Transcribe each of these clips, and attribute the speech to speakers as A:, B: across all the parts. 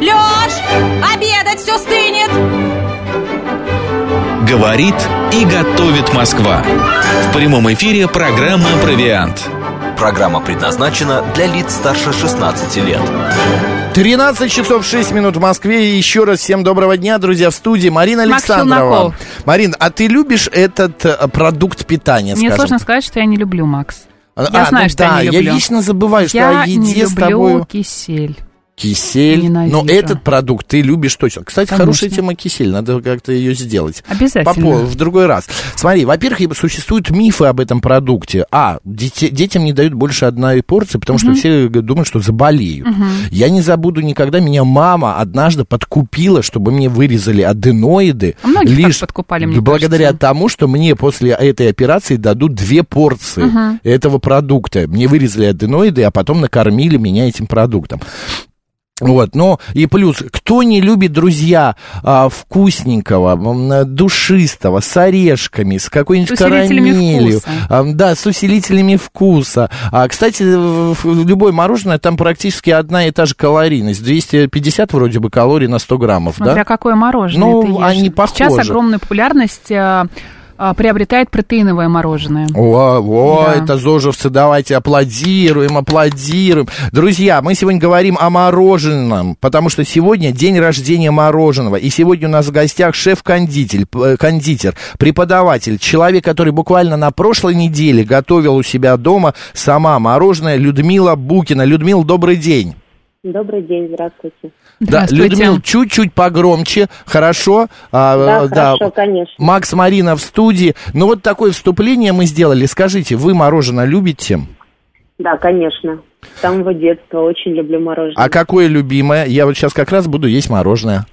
A: Лёсь! Лёш! Обедать все стынет!
B: Говорит и готовит Москва. В прямом эфире программа «Провиант».
C: Программа предназначена для лиц старше 16 лет.
D: 13 часов 6 минут в Москве. И еще раз всем доброго дня, друзья, в студии Марина
E: Макс
D: Александрова.
E: Челноков.
D: Марин, а ты любишь этот э, продукт питания,
E: Мне
D: скажем?
E: сложно сказать, что я не люблю, Макс.
D: А,
E: Я
D: а,
E: знаю,
D: ну
E: что
D: да,
E: я не люблю.
D: вечно забываю, что
E: я
D: о еде
E: не
D: с
E: люблю
D: тобой
E: кисель.
D: Кисель.
E: Ненавижу.
D: Но этот продукт ты любишь точно. Кстати,
E: Конечно.
D: хорошая тема кисель, надо как-то ее сделать.
E: Обязательно.
D: Попо- в другой раз. Смотри, во-первых, существуют мифы об этом продукте. А, дете- детям не дают больше одной порции, потому что все думают, что заболеют. Я не забуду никогда, меня мама однажды подкупила, чтобы мне вырезали аденоиды.
E: А
D: лишь
E: подкупали, мне
D: благодаря
E: кажется.
D: тому, что мне после этой операции дадут две порции этого продукта. Мне вырезали аденоиды, а потом накормили меня этим продуктом. Вот, ну и плюс, кто не любит, друзья, а, вкусненького, душистого, с орешками, с какой-нибудь
E: С
D: карамелью,
E: вкуса.
D: а, да, с усилителями вкуса. А, кстати, в- любое мороженое, там практически одна и та же калорийность, 250 вроде бы калорий на 100 граммов,
E: Смотря
D: да?
E: какое мороженое
D: Ну, они
E: Сейчас
D: похожи.
E: огромную популярность а, приобретает протеиновое мороженое.
D: О, о,
E: Да.
D: это зожевцы, давайте аплодируем, аплодируем. Друзья, мы сегодня говорим о мороженом, потому что сегодня день рождения мороженого. И сегодня у нас в гостях шеф-кондитер, п- кондитер, преподаватель, человек, который буквально на прошлой неделе готовил у себя дома сама мороженое, Людмила Букина. Людмила, добрый день.
F: Добрый день, здравствуйте.
D: Да. Людмила, чуть-чуть погромче, хорошо? А,
F: Да,
D: э,
F: хорошо, конечно.
D: Макс Марина в студии. Ну вот такое вступление мы сделали. Скажите, вы мороженое любите?
F: Да, конечно. С самого детства очень люблю мороженое.
D: А какое любимое? Я вот сейчас как раз буду есть мороженое.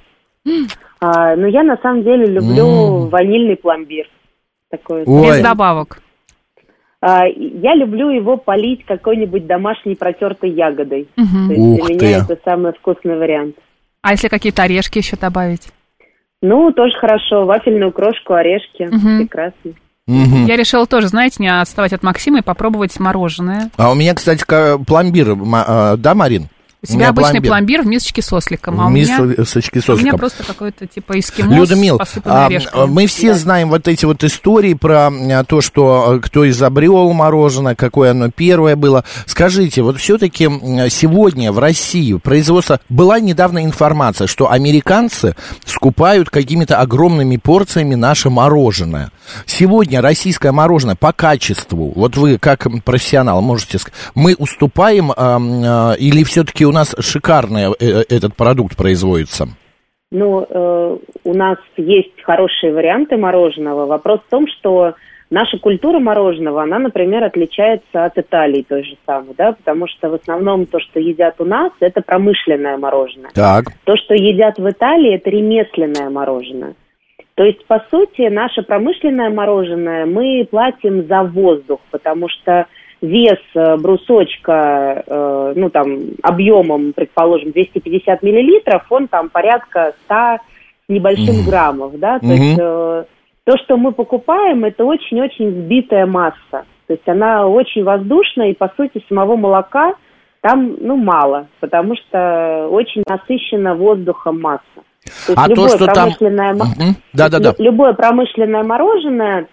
F: А, ну, я на самом деле люблю ванильный пломбир. Такой.
D: Ой.
E: Без добавок.
F: А, я люблю его полить какой-нибудь домашней протертой ягодой.
E: Мгм.
F: То есть
D: Ух
F: для
D: ты.
F: меня это самый вкусный вариант.
E: А если какие-то орешки еще добавить?
F: Ну, тоже хорошо. Вафельную крошку, орешки.
E: Мгм.
F: Прекрасно.
D: Мгм.
E: Я решила тоже, знаете, не отставать от Максима и попробовать мороженое.
D: А у меня, кстати, пломбир, а, да, Марин?
E: У тебя обычный пломбир. в мисочке с осликом, а у меня,
D: Мисочки с
E: у меня
D: осликом.
E: просто какой-то типа эскимос,
D: Людмил, а,
E: орешками.
D: мы все знаем вот эти вот истории про а, то, что а, кто изобрел мороженое, какое оно первое было. Скажите, вот все-таки сегодня в России производство... Была недавно информация, что американцы скупают какими-то огромными порциями наше мороженое. Сегодня российское мороженое по качеству, вот вы как профессионал можете сказать, мы уступаем а, а, или все-таки у нас шикарный э, этот продукт производится?
F: Ну, э, у нас есть хорошие варианты мороженого. Вопрос в том, что наша культура мороженого, она, например, отличается от Италии той же самой, да, потому что в основном то, что едят у нас, это промышленное мороженое.
D: Так.
F: То, что едят в Италии, это ремесленное мороженое. То есть, по сути, наше промышленное мороженое мы платим за воздух, потому что вес э, брусочка, э, ну там, объемом, предположим, 250 миллилитров, он там порядка 100 с небольшим граммов, да, то
D: Мгм.
F: есть э, то, что мы покупаем, это очень-очень сбитая масса. То есть она очень воздушная, и, по сути, самого молока там, ну, мало, потому что очень насыщена воздухом масса. То есть
D: А то,
F: любое
D: что там...
F: промышленное мо-
D: Мгм. Да-да-да.
F: Лю- Любое промышленное мороженое,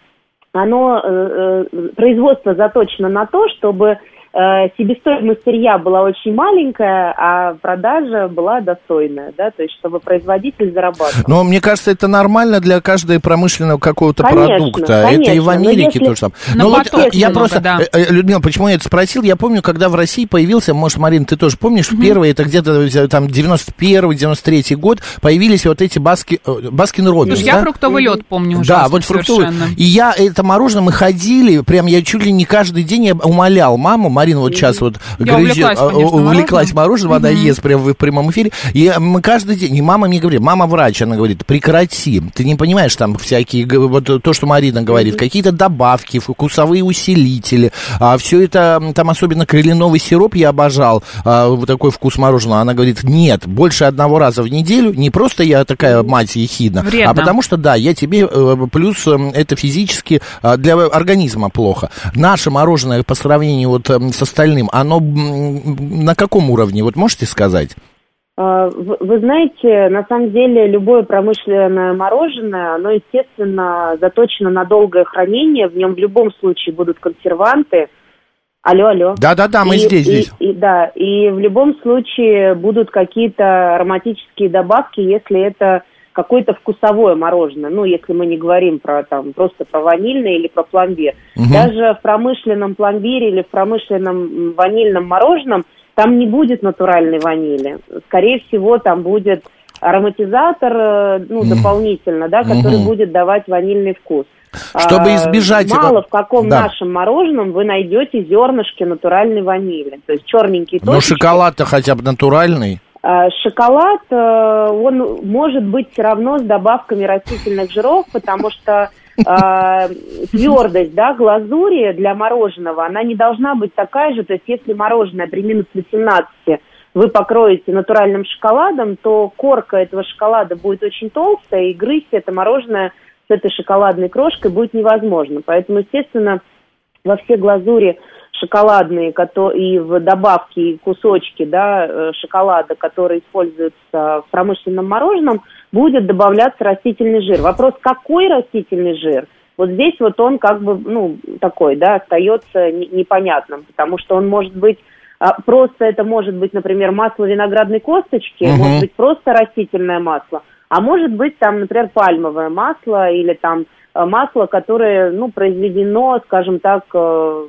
F: оно, э, э, производство заточено на то, чтобы себестоимость сырья была очень маленькая, а продажа была достойная, да, то есть чтобы производитель зарабатывал.
D: Но мне кажется, это нормально для каждого промышленного какого-то
F: Конечно,
D: продукта. Это и
F: конечно,
D: в
F: но
D: Америке
F: если-
D: тоже там.
E: Ну,
D: Но вот
E: поток
D: э, я просто,
E: да.
D: э, э, Людмила, почему я это спросил? Я помню, когда в России появился, может, Марин, ты тоже помнишь, первый, это где-то э, там 91-93 год, появились вот эти баски, э, Баскин Роббинс,
E: Слушай, я
D: да?
E: фруктовый лед помню уже.
D: Да, вот фруктовый.
E: совершенно.
D: И я это мороженое, мы ходили, прям я чуть ли не каждый день я умолял маму, Марина вот сейчас вот
E: Я увлеклась,
D: а,
E: конечно,
D: увлеклась
E: мороженым.
D: она ест прямо в прямом эфире. И мы каждый день, и мама мне говорит, мама врач, она говорит, прекрати, ты не понимаешь, там всякие, вот то, что Марина говорит, какие-то добавки, вкусовые усилители, а, все это, там особенно кленовый сироп я обожал, а, вот такой вкус мороженого. Она говорит, нет, больше одного раза в неделю, не просто я такая мать ехидна,
E: Вредно.
D: а потому что, да, я тебе, э, плюс э, это физически для организма плохо. Наше мороженое по сравнению вот с остальным, оно на каком уровне, вот можете сказать?
F: А, Вы вы знаете, на самом деле любое промышленное мороженое, оно, естественно, заточено на долгое хранение. В нем в любом случае будут консерванты. Алло, алло.
D: Да-да-да, мы
F: И-
D: здесь,
F: и-
D: здесь.
F: И, да, и в любом случае будут какие-то ароматические добавки, если это какое-то вкусовое мороженое. Ну, если мы не говорим про там просто про ванильное или про пломбир.
D: Мгм.
F: Даже в промышленном пломбире или в промышленном ванильном мороженом там не будет натуральной ванили. Скорее всего, там будет ароматизатор, э, ну,
D: Мгм.
F: дополнительно, да, который
D: Мгм.
F: будет давать ванильный вкус.
D: Чтобы
F: А,
D: избежать-
F: Мало в каком
D: Да.
F: нашем мороженом вы найдете зернышки натуральной ванили. То есть черненькие
D: Но
F: точечки.
D: шоколад-то хотя бы натуральный.
F: А, Шоколад, э, он может быть все равно с добавками растительных жиров, потому что э, твердость да, глазури для мороженого, она не должна быть такая же. То есть если мороженое при минус 18 вы покроете натуральным шоколадом, то корка этого шоколада будет очень толстая, и грызть это мороженое с этой шоколадной крошкой будет невозможно. Поэтому, естественно, во все глазури шоколадные и в добавки и кусочки да, э, шоколада, которые используются в промышленном мороженом, будет добавляться растительный жир. Вопрос, какой растительный жир? Вот здесь вот он как бы, ну, такой, да, остается не- непонятным, потому что он может быть а, просто это может быть, например, масло виноградной косточки,
D: Мгм.
F: может быть просто растительное масло, а может быть там, например, пальмовое масло или там масло, которое, ну, произведено, скажем так, э,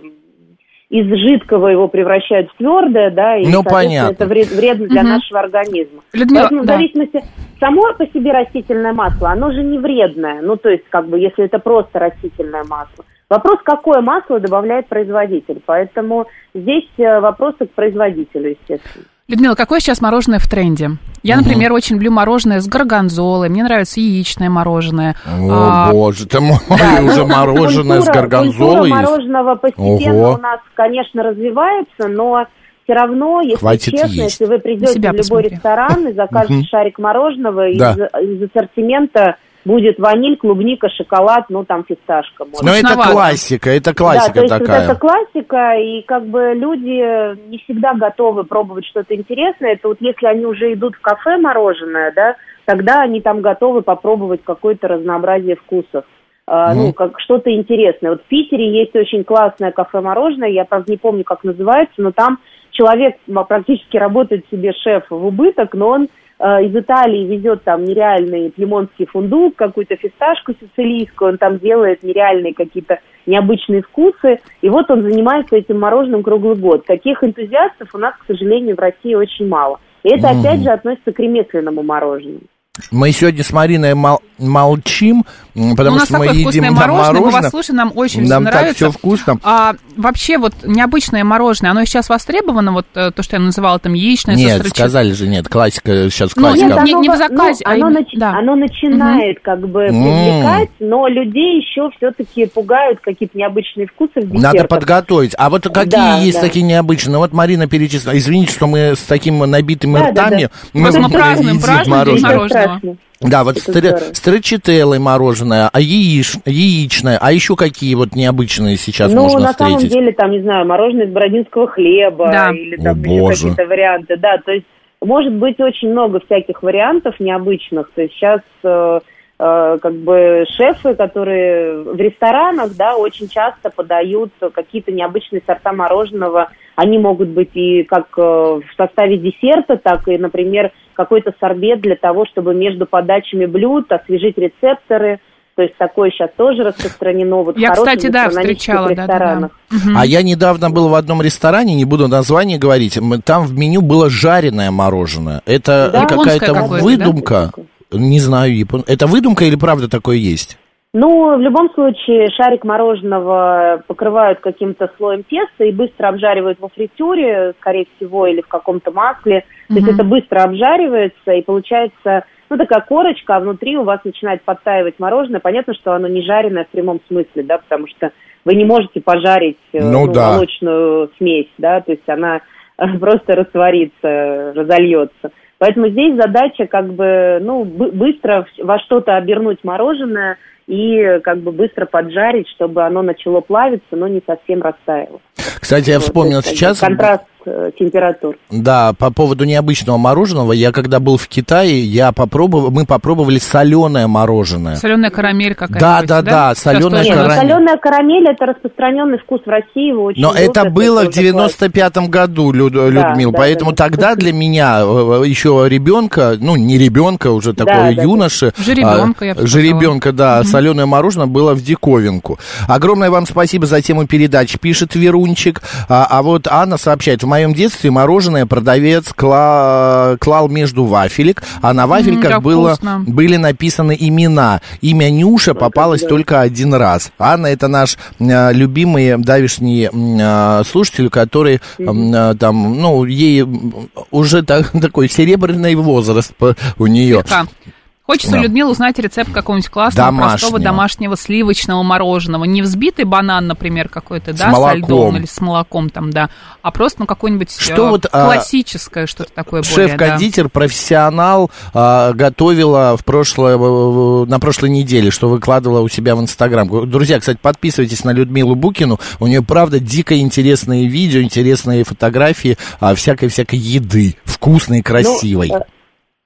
F: из жидкого его превращают в твердое, да, и,
D: Ну, понятно.
F: это вред- вредно для
E: Мгм.
F: нашего организма.
E: Людмила,
F: Поэтому в
E: да.
F: зависимости, само по себе растительное масло, оно же не вредное, ну, то есть, как бы, если это просто растительное масло. Вопрос, какое масло добавляет производитель, поэтому здесь э, вопросы к производителю, естественно.
E: Людмила, какое сейчас мороженое в тренде? Я,
D: Мгм.
E: например, очень люблю мороженое с горгонзолой. Мне нравится яичное мороженое.
D: О,
E: А,
D: боже ты мой,
F: Да,
D: уже
F: ну,
D: мороженое с
F: культура-
D: горгонзолой
F: культура мороженого постепенно
D: Ого.
F: у нас, конечно, развивается, но все равно, если
D: Хватит
F: честно,
D: есть.
F: если вы придете в любой
E: посмотри.
F: ресторан и закажете шарик мороженого, из, из ассортимента будет ваниль, клубника, шоколад, ну там фисташка. может
D: Но это
E: Скучновато.
D: классика, это
F: да,
D: классика
F: то есть
D: такая.
F: вот это классика, и как бы люди не всегда готовы пробовать что-то интересное. Это вот если они уже идут в кафе мороженое, да, тогда они там готовы попробовать какое-то разнообразие вкусов. А,
D: Мгм.
F: Ну, как что-то интересное. Вот в Питере есть очень классное кафе мороженое, я, правда, не помню, как называется, но там человек практически работает себе шеф в убыток, но он из Италии везет там нереальный пьемонтский фундук, какую-то фисташку сицилийскую, он там делает нереальные какие-то необычные вкусы, и вот он занимается этим мороженым круглый год. Таких энтузиастов у нас, к сожалению, в России очень мало. И это,
D: Мгм.
F: опять же, относится к ремесленному мороженому.
D: Мы сегодня с Мариной мол- молчим, потому
E: ну,
D: что мы едим
E: вкусное
D: там
E: мороженое, мы
D: мороженое.
E: вас слушаем, нам очень
D: Нам так
E: нравится.
D: все вкусно.
E: А вообще вот необычное мороженое, оно сейчас востребовано, вот э, то, что я называла там яичное
D: Нет,
E: строчи-
D: сказали же, нет, классика, сейчас
E: Ну,
D: классика.
E: нет, не- не в заказе, а
F: оно,
E: именно-
F: нач-
E: да.
F: оно начинает как бы привлекать, но людей еще все-таки пугают какие-то необычные вкусы в
D: Надо
F: десертах.
D: подготовить. А вот какие
F: Да,
D: есть
F: да.
D: такие необычные? Вот Марина перечислила. Извините, что мы с такими набитыми
F: Да, да,
D: ртами.
F: да.
D: Мы
E: Просто мы
D: будем
E: празднуем, празднуем День
D: мороженое. Да, вот стр- строчителлы мороженое, а яич, яичное, а еще какие вот необычные сейчас
F: ну,
D: можно
F: на самом
D: встретить?
F: деле, там, не знаю, мороженое из бородинского хлеба
E: Да.
F: или
D: О,
F: там еще
D: боже.
F: какие-то варианты. Да, то есть может быть очень много всяких вариантов необычных. То есть сейчас э, как бы шефы, которые в ресторанах, да, очень часто подают какие-то необычные сорта мороженого. Они могут быть и как э, в составе десерта, так и, например, какой-то сорбет для того, чтобы между подачами блюд освежить рецепторы. То есть такое сейчас тоже распространено вот в
E: Я, кстати, да, встречала, да, да, да.
F: ресторанах.
E: Мгм.
D: А я недавно был в одном ресторане, не буду название говорить, там в меню было жареное мороженое. Это
F: Да.
D: какая-то выдумка? Не знаю, япон- это выдумка или правда такое есть?
F: Ну, в любом случае, шарик мороженого покрывают каким-то слоем теста и быстро обжаривают во фритюре, скорее всего, или в каком-то масле. То есть это быстро обжаривается, и получается, ну, такая корочка, а внутри у вас начинает подтаивать мороженое. Понятно, что оно не жареное в прямом смысле, да, потому что вы не можете пожарить э,
D: Ну
F: ну,
D: да.
F: молочную смесь, да, то есть она э, просто растворится, разольется. Поэтому здесь задача как бы, ну, бы- быстро во что-то обернуть мороженое и как бы быстро поджарить, чтобы оно начало плавиться, но не совсем растаяло.
D: Кстати, я
F: Вот,
D: вспомнил
F: есть,
D: сейчас...
F: Контраст э, температур.
D: Да, по поводу необычного мороженого, я когда был в Китае, я попробовал, мы попробовали соленое мороженое.
E: Соленая карамель какая-то.
D: Да, да, да, соленая
F: Нет, ну,
D: карамель.
F: соленая карамель это распространенный вкус в России, его очень
D: Но
F: любят,
D: это было в
F: тоже классно.
D: 95-м году, Люд- Людмил,
F: да,
D: поэтому
F: да.
D: тогда для меня э, еще ребенка, ну не ребенка, уже такого
F: да, да.
D: юноши,
E: Жеребенка,
D: а,
E: я
D: жеребенка, да, соленое мороженое было в диковинку. Огромное вам спасибо за тему передач, пишет Верунчик. А, а вот Анна сообщает, в моем детстве мороженое продавец кла- клал между вафелек, а на вафельках
E: как
D: было,
E: вкусно.
D: были написаны имена. Имя Нюша попалось только один раз. Анна это наш э, любимый давишний э, слушатель, который э, там, ну, ей уже так- такой серебряный возраст по- у нее.
E: Слегка. Хочется,
D: Да.
E: Людмила, узнать рецепт какого-нибудь классного,
D: Домашнего.
E: простого домашнего сливочного мороженого. Не взбитый банан, например, какой-то, да,
D: молоком.
E: со льдом или с молоком там, да, а просто, ну, какое-нибудь
D: Что
E: э,
D: вот, а,
E: классическое, что-то такое более, да.
D: Шеф-кондитер, профессионал, а, готовила в прошлое, на прошлой неделе, что выкладывала у себя в Инстаграм. Друзья, кстати, подписывайтесь на Людмилу Букину. У нее, правда, дико интересные видео, интересные фотографии а, всякой-всякой еды. Вкусной, красивой.
F: Ну, э,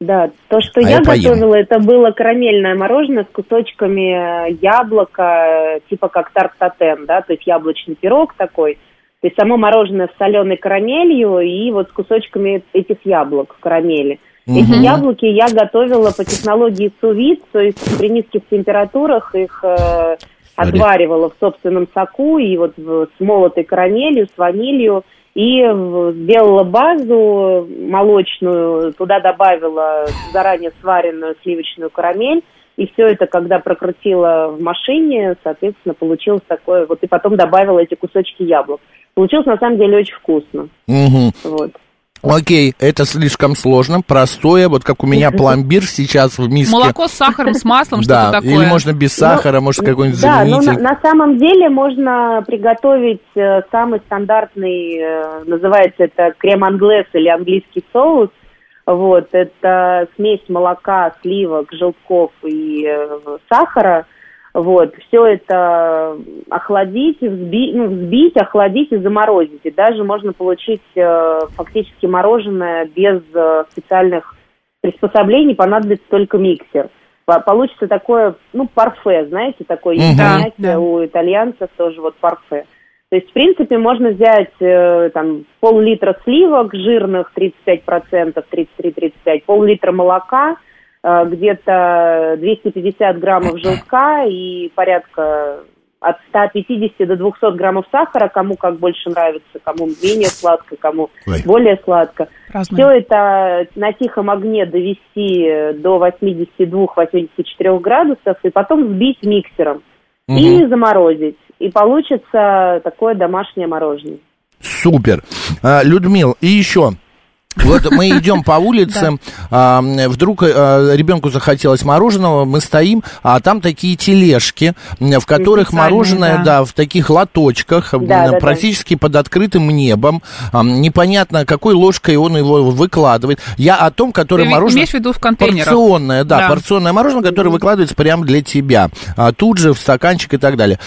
F: Да, то, что
D: А
F: я,
D: я поем.
F: готовила, это было карамельное мороженое с кусочками э, яблока, э, типа как тартатен, да, то есть яблочный пирог такой. То есть само мороженое с соленой карамелью и вот с кусочками этих яблок в карамели. Эти яблоки я готовила по технологии сувид, то есть при низких температурах их э, отваривала в собственном соку и вот в- с молотой карамелью, с ванилью и сделала базу молочную, туда добавила заранее сваренную сливочную карамель, и все это, когда прокрутила в машине, соответственно, получилось такое, вот и потом добавила эти кусочки яблок. Получилось на самом деле очень вкусно.
D: Мгм.
F: Вот.
D: Окей, это слишком сложно, простое, вот как у меня пломбир сейчас в миске.
E: Молоко с сахаром, с маслом,
D: Да,
E: что-то такое.
D: или можно без сахара, может какой-нибудь
F: Да, но
D: заменитель.
F: на, на самом деле можно приготовить э, самый стандартный, э, называется это крем англес или английский соус. Вот, это смесь молока, сливок, желтков и э, сахара. Вот, все это охладить, взбить, ну, взбить, охладить и заморозить. И даже можно получить э, фактически мороженое без э, специальных приспособлений, понадобится только миксер. По- Получится такое, ну, парфе, знаете, такое есть.
E: Да,
F: понятие
E: да.
F: у итальянцев тоже вот парфе. То есть, в принципе, можно взять э, там пол-литра сливок жирных 35%, 33-35, пол-литра молока, э, где-то 250 граммов желтка и порядка от 150 до 200 граммов сахара, кому как больше нравится, кому менее сладко, кому
D: Ой.
F: более сладко.
E: Разное.
F: Все это на тихом огне довести до 82-84 градусов и потом взбить миксером и заморозить. И получится такое домашнее мороженое.
D: Супер. А, Людмил, и еще. Вот мы идем по улице, а, вдруг а, ребенку захотелось мороженого, мы стоим, а там такие тележки, в которых мороженое,
E: да.
D: да, в таких лоточках,
F: да, да.
D: практически под открытым небом. А, Непонятно, какой ложкой он его выкладывает. Я о том, которое
E: Ты
D: мороженое...
E: имеешь в виду в контейнерах?
D: Порционное, да,
E: Да.
D: порционное мороженое, которое выкладывается прямо для тебя. А, тут же в стаканчик и так далее.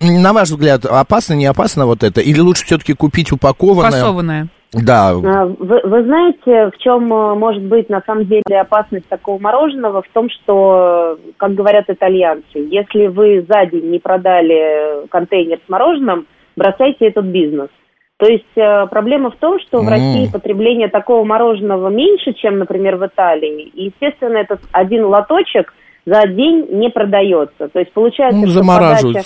D: На ваш взгляд, опасно, не опасно вот это? Или лучше все-таки купить упакованное?
E: Фасованное.
D: Да,
F: А, Вы, вы знаете, в чем э, может быть на самом деле опасность такого мороженого? В том, что, э, как говорят итальянцы, если вы за день не продали контейнер с мороженым, бросайте этот бизнес. То есть э, проблема в том, что в
D: М.
F: России потребление такого мороженого меньше, чем, например, в Италии. И, естественно, этот один лоточек за день не продается. То есть получается,
D: ну,
F: что подача-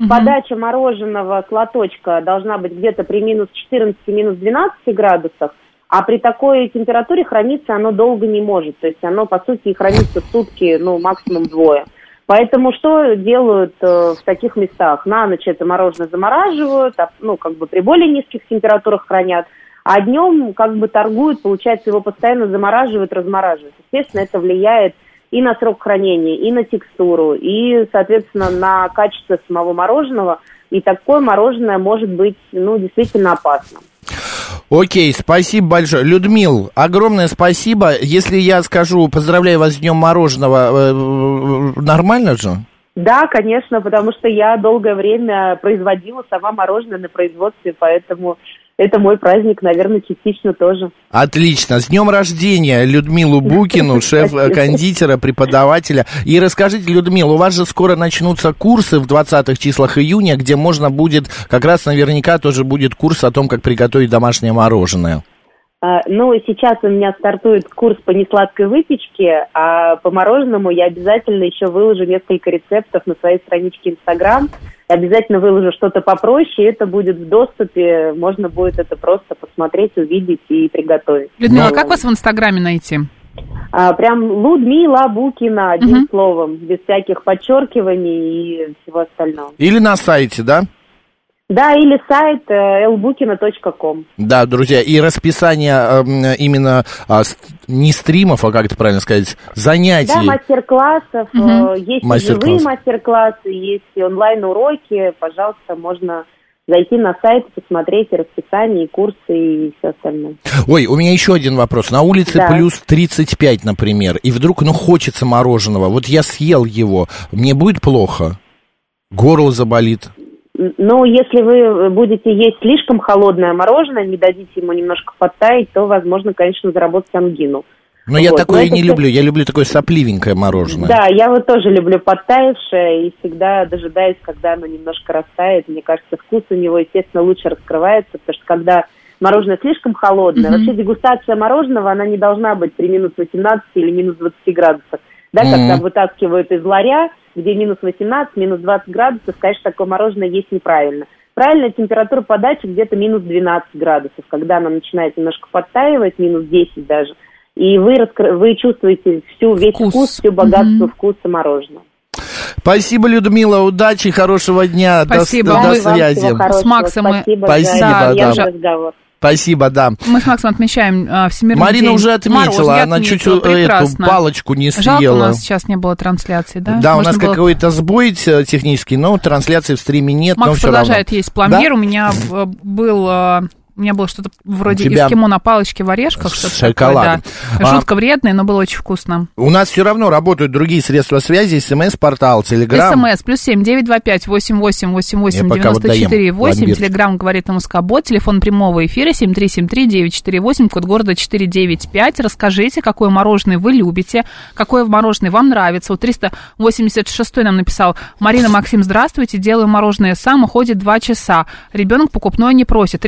D: замораживаются.
F: Подача мороженого с лоточка должна быть где-то при минус 14, минус 12 градусах, а при такой температуре храниться оно долго не может. То есть оно, по сути, хранится сутки, ну, максимум двое. Поэтому что делают э, в таких местах? На ночь это мороженое замораживают, а, ну, как бы при более низких температурах хранят, а днем как бы торгуют, получается, его постоянно замораживают, размораживают. Естественно, это влияет и на срок хранения, и на текстуру, и, соответственно, на качество самого мороженого. И такое мороженое может быть, ну, действительно опасным.
D: Окей, спасибо большое. Людмил, огромное спасибо. Если я скажу, поздравляю вас с Днем Мороженого, э, нормально же?
F: Да, конечно, потому что я долгое время производила сама мороженое на производстве, поэтому это мой праздник, наверное, частично тоже.
D: Отлично. С днем рождения Людмилу Букину, шеф-кондитера, преподавателя. И расскажите, Людмила, у вас же скоро начнутся курсы в 20-х числах июня, где можно будет, как раз наверняка тоже будет курс о том, как приготовить домашнее мороженое.
F: А, Ну, сейчас у меня стартует курс по несладкой выпечке, а по мороженому я обязательно еще выложу несколько рецептов на своей страничке Инстаграм. Обязательно выложу что-то попроще, это будет в доступе, можно будет это просто посмотреть, увидеть и приготовить.
E: Людмила,
F: Ну,
E: как вас в Инстаграме найти?
F: а, Прям Людмила Букина, одним
E: Мгм.
F: словом, без всяких подчеркиваний и всего остального.
D: Или на сайте, да?
F: Да, или сайт э, lbukina.com.
D: Да, друзья, и расписание эм, именно а, не стримов, а как это правильно сказать, занятий.
F: Да, мастер-классов, э, есть и
D: Мастер-класс.
F: живые мастер-классы, есть и онлайн-уроки. Пожалуйста, можно зайти на сайт, посмотреть и расписание, и курсы, и все остальное.
D: Ой, у меня еще один вопрос. На улице
F: Да.
D: плюс 35, например, и вдруг, ну, хочется мороженого. Вот я съел его, мне будет плохо? Горло заболит.
F: Но если вы будете есть слишком холодное мороженое, не дадите ему немножко подтаять, то, возможно, конечно, заработать ангину.
D: Но я
F: Вот,
D: такое
F: но
D: не
F: всё-
D: люблю. Я люблю такое сопливенькое мороженое.
F: Да, я вот тоже люблю подтаявшее и всегда дожидаюсь, когда оно немножко растает. Мне кажется, вкус у него, естественно, лучше раскрывается, потому что когда мороженое слишком холодное,
E: Мгм.
F: вообще дегустация мороженого, она не должна быть при минус 18 или минус 20 градусах. Да,
D: Мгм.
F: когда вытаскивают из ларя, где минус 18, минус 20 градусов, конечно, такое мороженое есть неправильно. Правильная температура подачи где-то минус 12 градусов, когда оно начинает немножко подтаивать, минус 10 даже. И вы, раскры- вы чувствуете всю, весь
E: Вкус.
F: вкус, всю богатство
E: Мгм.
F: вкуса мороженого.
D: Спасибо, Людмила. Удачи, хорошего дня. До-
E: Спасибо.
D: До,
E: Вам
D: связи.
E: С Максом мы-
F: Спасибо,
D: Спасибо,
F: за
E: да.
D: Да.
F: разговор.
D: Спасибо, да.
E: Мы с Максом отмечаем а, Всемирный
D: Марина
E: день
D: уже отметила,
E: мороженого. Я
D: она чуть
E: отметила,
D: э, эту
E: прекрасно.
D: палочку не
E: Жалко, у
D: съела.
E: нас сейчас не было трансляции, да?
D: Да, у
E: Можно
D: нас
E: было-
D: какой-то сбой э, технический, но трансляции в стриме нет, но
E: Макс
D: все
E: продолжает
D: равно.
E: есть пломбир. У меня э, был... У меня было что-то вроде
D: тебя
E: эскимо на палочке в орешках, что-то такое, да.
D: А.
E: Жутко вредное, но было очень вкусно.
D: У нас все равно работают другие средства связи, смс-портал, телеграм.
E: СМС плюс семь девять два пять восемь восемь восемь восемь девяносто четыре восемь. Телеграмм говорит Мускобот. Телефон прямого эфира семь три семь три девять четыре восемь. Код города четыре девять пять. Расскажите, какое мороженое вы любите, какое мороженое вам нравится. Вот 386 нам написал. Марина Максим, здравствуйте. Делаю мороженое сам, уходит два часа. Ребенок покупное не просит.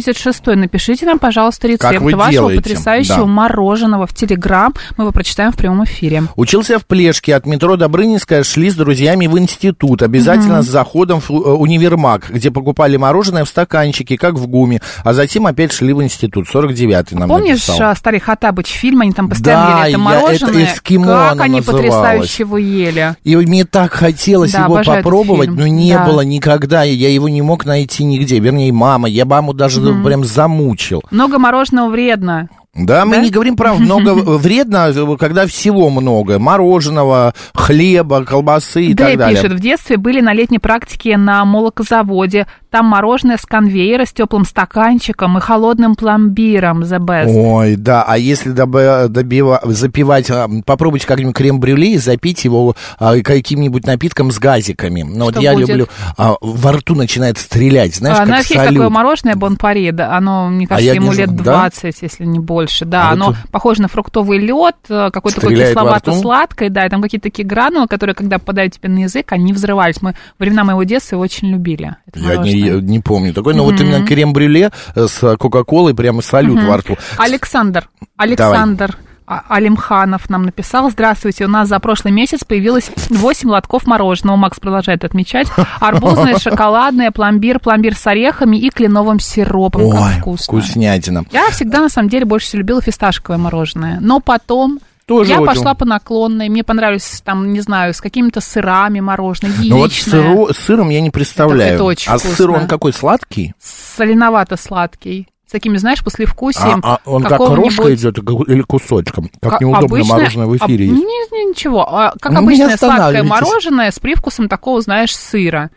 E: 386 напишите нам, пожалуйста, рецепт
D: Как вы
E: вашего
D: делаете?
E: потрясающего
D: Да.
E: мороженого в Телеграм. Мы его прочитаем в прямом эфире.
D: Учился в Плешке, от метро Добрынинская шли с друзьями в институт, обязательно с заходом в э, универмаг, где покупали мороженое в стаканчике, как в гуме, а затем опять шли в институт, 49-й нам
E: Помнишь
D: написал.
E: а, Старый Хаттабыч фильм, они там постоянно
D: Да,
E: ели это мороженое,
D: это эскимо
E: как они
D: называлось.
E: потрясающе его ели.
D: И мне так хотелось
E: Да,
D: его попробовать, но не
E: Да.
D: было никогда, я его не мог найти нигде. Вернее, мама, я маму даже прям замучил.
E: Много мороженого вредно.
D: Да, мы
E: Да?
D: не говорим про много вредно, когда всего много. Мороженого, хлеба, колбасы и
E: Дэй
D: так далее.
E: пишет, в детстве были на летней практике на молокозаводе. Там мороженое с конвейера с теплым стаканчиком и холодным пломбиром. The best.
D: Ой, да, а если добива- запивать, а, попробуйте как-нибудь крем-брюле и запить его а, каким-нибудь напитком с газиками. Ну, вот
E: Что
D: я
E: будет?
D: люблю, а, во рту начинает стрелять, знаешь,
E: А,
D: как
E: у нас есть
D: салют.
E: такое мороженое Бонпари, да, оно, мне кажется,
D: я
E: ему
D: не
E: лет
D: да?
E: 20, если не больше. Да,
D: А
E: оно
D: вот-
E: похоже на фруктовый лед, какой-то такой кисловато-сладкое, да, и там какие-то такие гранулы, которые, когда попадают тебе на язык, они взрывались. Мы времена моего детства его очень любили. это
D: Я не, не помню такой, но вот именно крем-брюле с кока-колой прямо салют во рту.
E: Александр, Александр А- Алимханов нам написал. Здравствуйте, у нас за прошлый месяц появилось 8 лотков мороженого. Макс продолжает отмечать. Арбузное, шоколадное, пломбир, пломбир с орехами и кленовым сиропом.
D: Ой,
E: как вкусно.
D: вкуснятина.
E: Я всегда, на самом деле, больше всего любила фисташковое мороженое. Но потом
D: Тоже
E: я
D: очень-
E: пошла по наклонной. Мне понравилось, там, не знаю, с какими-то сырами мороженое,
D: Ну вот
E: яичное,
D: сыро- с сыром я не представляю.
E: Это- это очень
D: а
E: вкусно.
D: сыр он какой, сладкий?
E: соленовато-сладкий. С такими, знаешь, послевкусием.
D: А, а он как крошка идет или кусочком? Как
E: Ка-
D: неудобно
E: обычное-
D: мороженое в эфире
E: об-
D: есть.
E: не- не- ничего. А, Как
D: Ну,
E: обычное сладкое мороженое с привкусом такого, знаешь, сыра.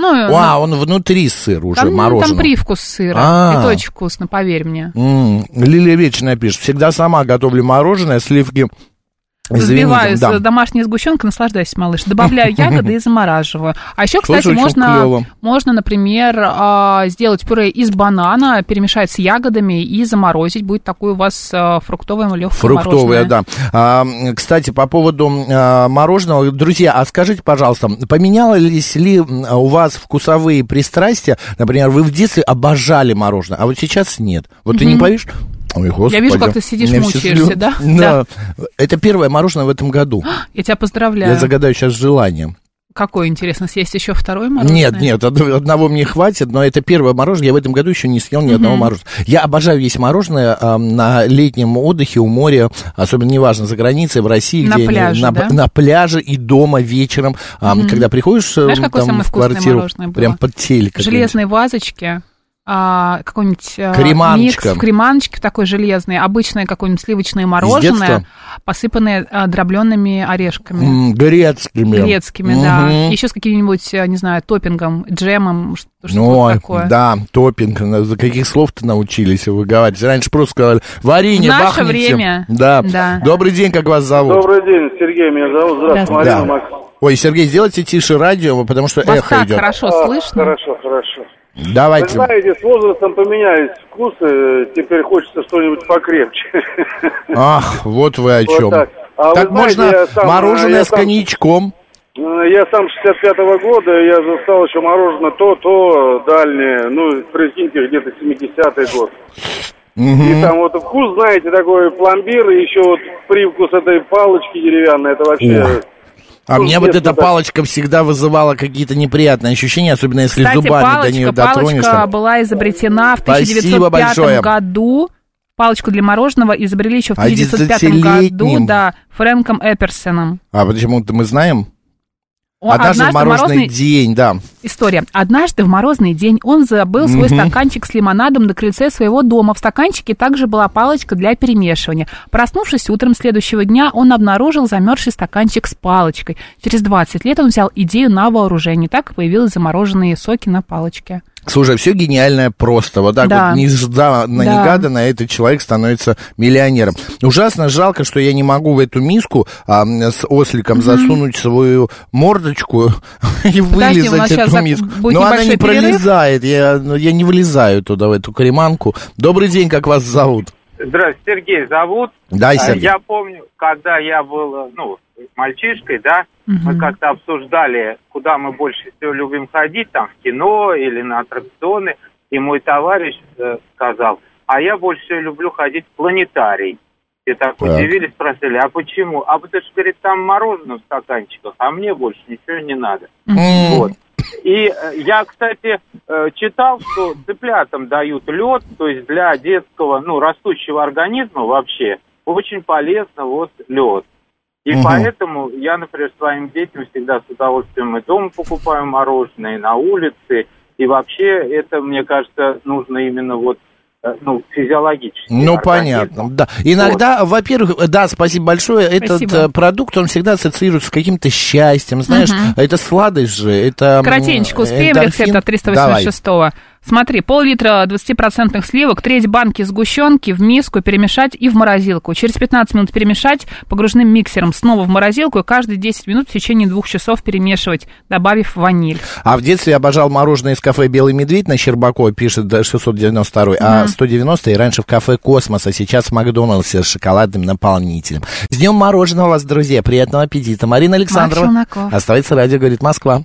E: Ну,
D: А, он внутри сыр уже,
E: там,
D: мороженое.
E: там привкус сыра.
D: А.
E: Это очень вкусно, поверь мне.
D: М, Лилия Вечная пишет, всегда сама готовлю мороженое, сливки Извините,
E: Взбиваю
D: да.
E: с домашней сгущенкой, наслаждайся, малыш. Добавляю ягоды и замораживаю. А еще, кстати, можно, можно, например, а, сделать пюре из банана, перемешать с ягодами и заморозить. Будет такое у вас а, фруктовое легкое
D: Фруктовые,
E: мороженое.
D: да. А, кстати, по поводу а, мороженого, друзья, а скажите, пожалуйста, поменялись ли у вас вкусовые пристрастия? Например, вы в детстве обожали мороженое, а вот сейчас нет. Вот ты не поверишь? Ой, господи.
E: Я вижу, как ты сидишь,
D: меня
E: мучаешься,
D: слезы.
E: да?
D: Да. Это первое мороженое в этом году.
E: Я тебя поздравляю.
D: Я загадаю сейчас желание.
E: Какое, интересно, съесть еще второе мороженое?
D: Нет, нет, од- одного мне хватит, но это первое мороженое. Я в этом году еще не съел ни одного мороженого. Я обожаю есть мороженое а, на летнем отдыхе у моря, особенно неважно, за границей, в России,
E: На
D: где
E: пляже,
D: на,
E: да?
D: на пляже и дома вечером, а, когда приходишь э,
E: Знаешь,
D: там в квартиру, прям под телек.
E: В
D: какой-нибудь.
E: А, какой-нибудь а,
D: Креманочка.
E: микс в креманочке такой железный, обычное какое-нибудь сливочное мороженое, посыпанное а, дробленными орешками.
D: Грецкими.
E: Грецкими, да.
D: Мгм.
E: Еще с каким-нибудь, а, не знаю, топпингом, джемом, что- что-то
D: Ой,
E: такое.
D: да, топинг. За каких слов-то научились выговаривать? Раньше просто сказали, варенье
E: В наше
D: бахните.
E: время.
D: Да.
E: Да.
D: Добрый день, как вас зовут?
G: Добрый день, Сергей меня зовут. Здравствуйте,
E: Здравствуйте.
G: Марина
D: Да.
G: Макс.
D: Ой, Сергей, сделайте тише радио, потому что
E: Вас
D: эхо
E: так
D: идет.
E: хорошо
G: А,
E: слышно.
G: Хорошо, хорошо. Вы
D: Давайте.
G: знаете, с возрастом поменялись вкусы, теперь хочется что-нибудь покрепче.
D: Ах, вот вы о
G: Вот
D: чем.
G: так. А
D: так
G: знаете,
D: можно
G: я сам,
D: мороженое
G: я
D: с
G: сам-
D: коньячком.
G: Э, Я сам 65-го года, я застал еще мороженое то, то дальнее, ну, прикиньте, где-то 70-й год. И там вот вкус, знаете, такой пломбир, и еще вот привкус этой палочки деревянной, это вообще...
D: Ух. А
G: Ну,
D: мне вот эта
G: так.
D: палочка всегда вызывала какие-то неприятные ощущения, особенно если
E: Кстати,
D: зубами до
E: палочка,
D: нее
E: палочка
D: дотронешься.
E: была изобретена в
D: Спасибо
E: 1905
D: большое.
E: году. Палочку для мороженого изобрели еще в 1905 году,
D: 11-летним.
E: да, Фрэнком Эперсоном.
D: А почему-то мы знаем? Однажды, в морозный
E: морозный-
D: день, да.
E: История. Однажды в морозный день он забыл свой стаканчик с лимонадом на крыльце своего дома. В стаканчике также была палочка для перемешивания. Проснувшись утром следующего дня, он обнаружил замерзший стаканчик с палочкой. Через 20 лет он взял идею на вооружение. Так появились замороженные соки на палочке.
D: Слушай, все гениальное просто. Вот так
E: Да.
D: вот нежданно,
E: Да.
D: негаданно этот человек становится миллионером. Ужасно жалко, что я не могу в эту миску а, с осликом засунуть свою мордочку и
E: Подожди,
D: вылезать эту миску. Но она не
E: перерыв.
D: пролезает. Я, ну, я не влезаю туда, в эту креманку. Добрый день, как вас зовут?
H: Здравствуйте, Сергей зовут.
D: Дай,
H: А,
D: Сергей.
H: Я помню, когда я был, ну, мальчишкой, да, мы
E: Мгм.
H: как-то обсуждали, куда мы больше всего любим ходить, там, в кино или на аттракционы, и мой товарищ э, сказал, а я больше всего люблю ходить в планетарий. Все так,
D: Так.
H: удивились, спросили, а почему? А потому что, говорит, там мороженое в стаканчиках, а мне больше ничего не надо.
D: М,
H: Вот. И э, я, кстати, э, читал, что цыплятам дают лед, то есть для детского, ну, растущего организма вообще очень полезно вот лед. И
D: Мгм.
H: поэтому я, например, своим детям всегда с удовольствием и дома покупаю мороженое, и на улице. И вообще это, мне кажется, нужно именно вот, э, ну, физиологически.
D: Ну,
H: организму.
D: понятно, да. Иногда, во-первых, да, спасибо большое, этот
E: Спасибо.
D: э, продукт, он всегда ассоциируется с каким-то счастьем, знаешь,
E: Мгм.
D: это сладость же, это... м,
E: Коротенечко, успеем
D: эндорфин.
E: рецепт от 386-го. Смотри, пол-литра 20% сливок, треть банки сгущенки в миску перемешать и в морозилку. Через 15 минут перемешать погружным миксером снова в морозилку и каждые 10 минут в течение двух часов перемешивать, добавив ваниль.
D: А в детстве я обожал мороженое из кафе «Белый медведь» на Щербакова, пишет да, 692 а 190 и раньше в кафе «Космос», а сейчас в Макдональдсе с шоколадным наполнителем. С днем мороженого вас, друзья, приятного аппетита. Марина Александрова. Оставается радио, говорит Москва.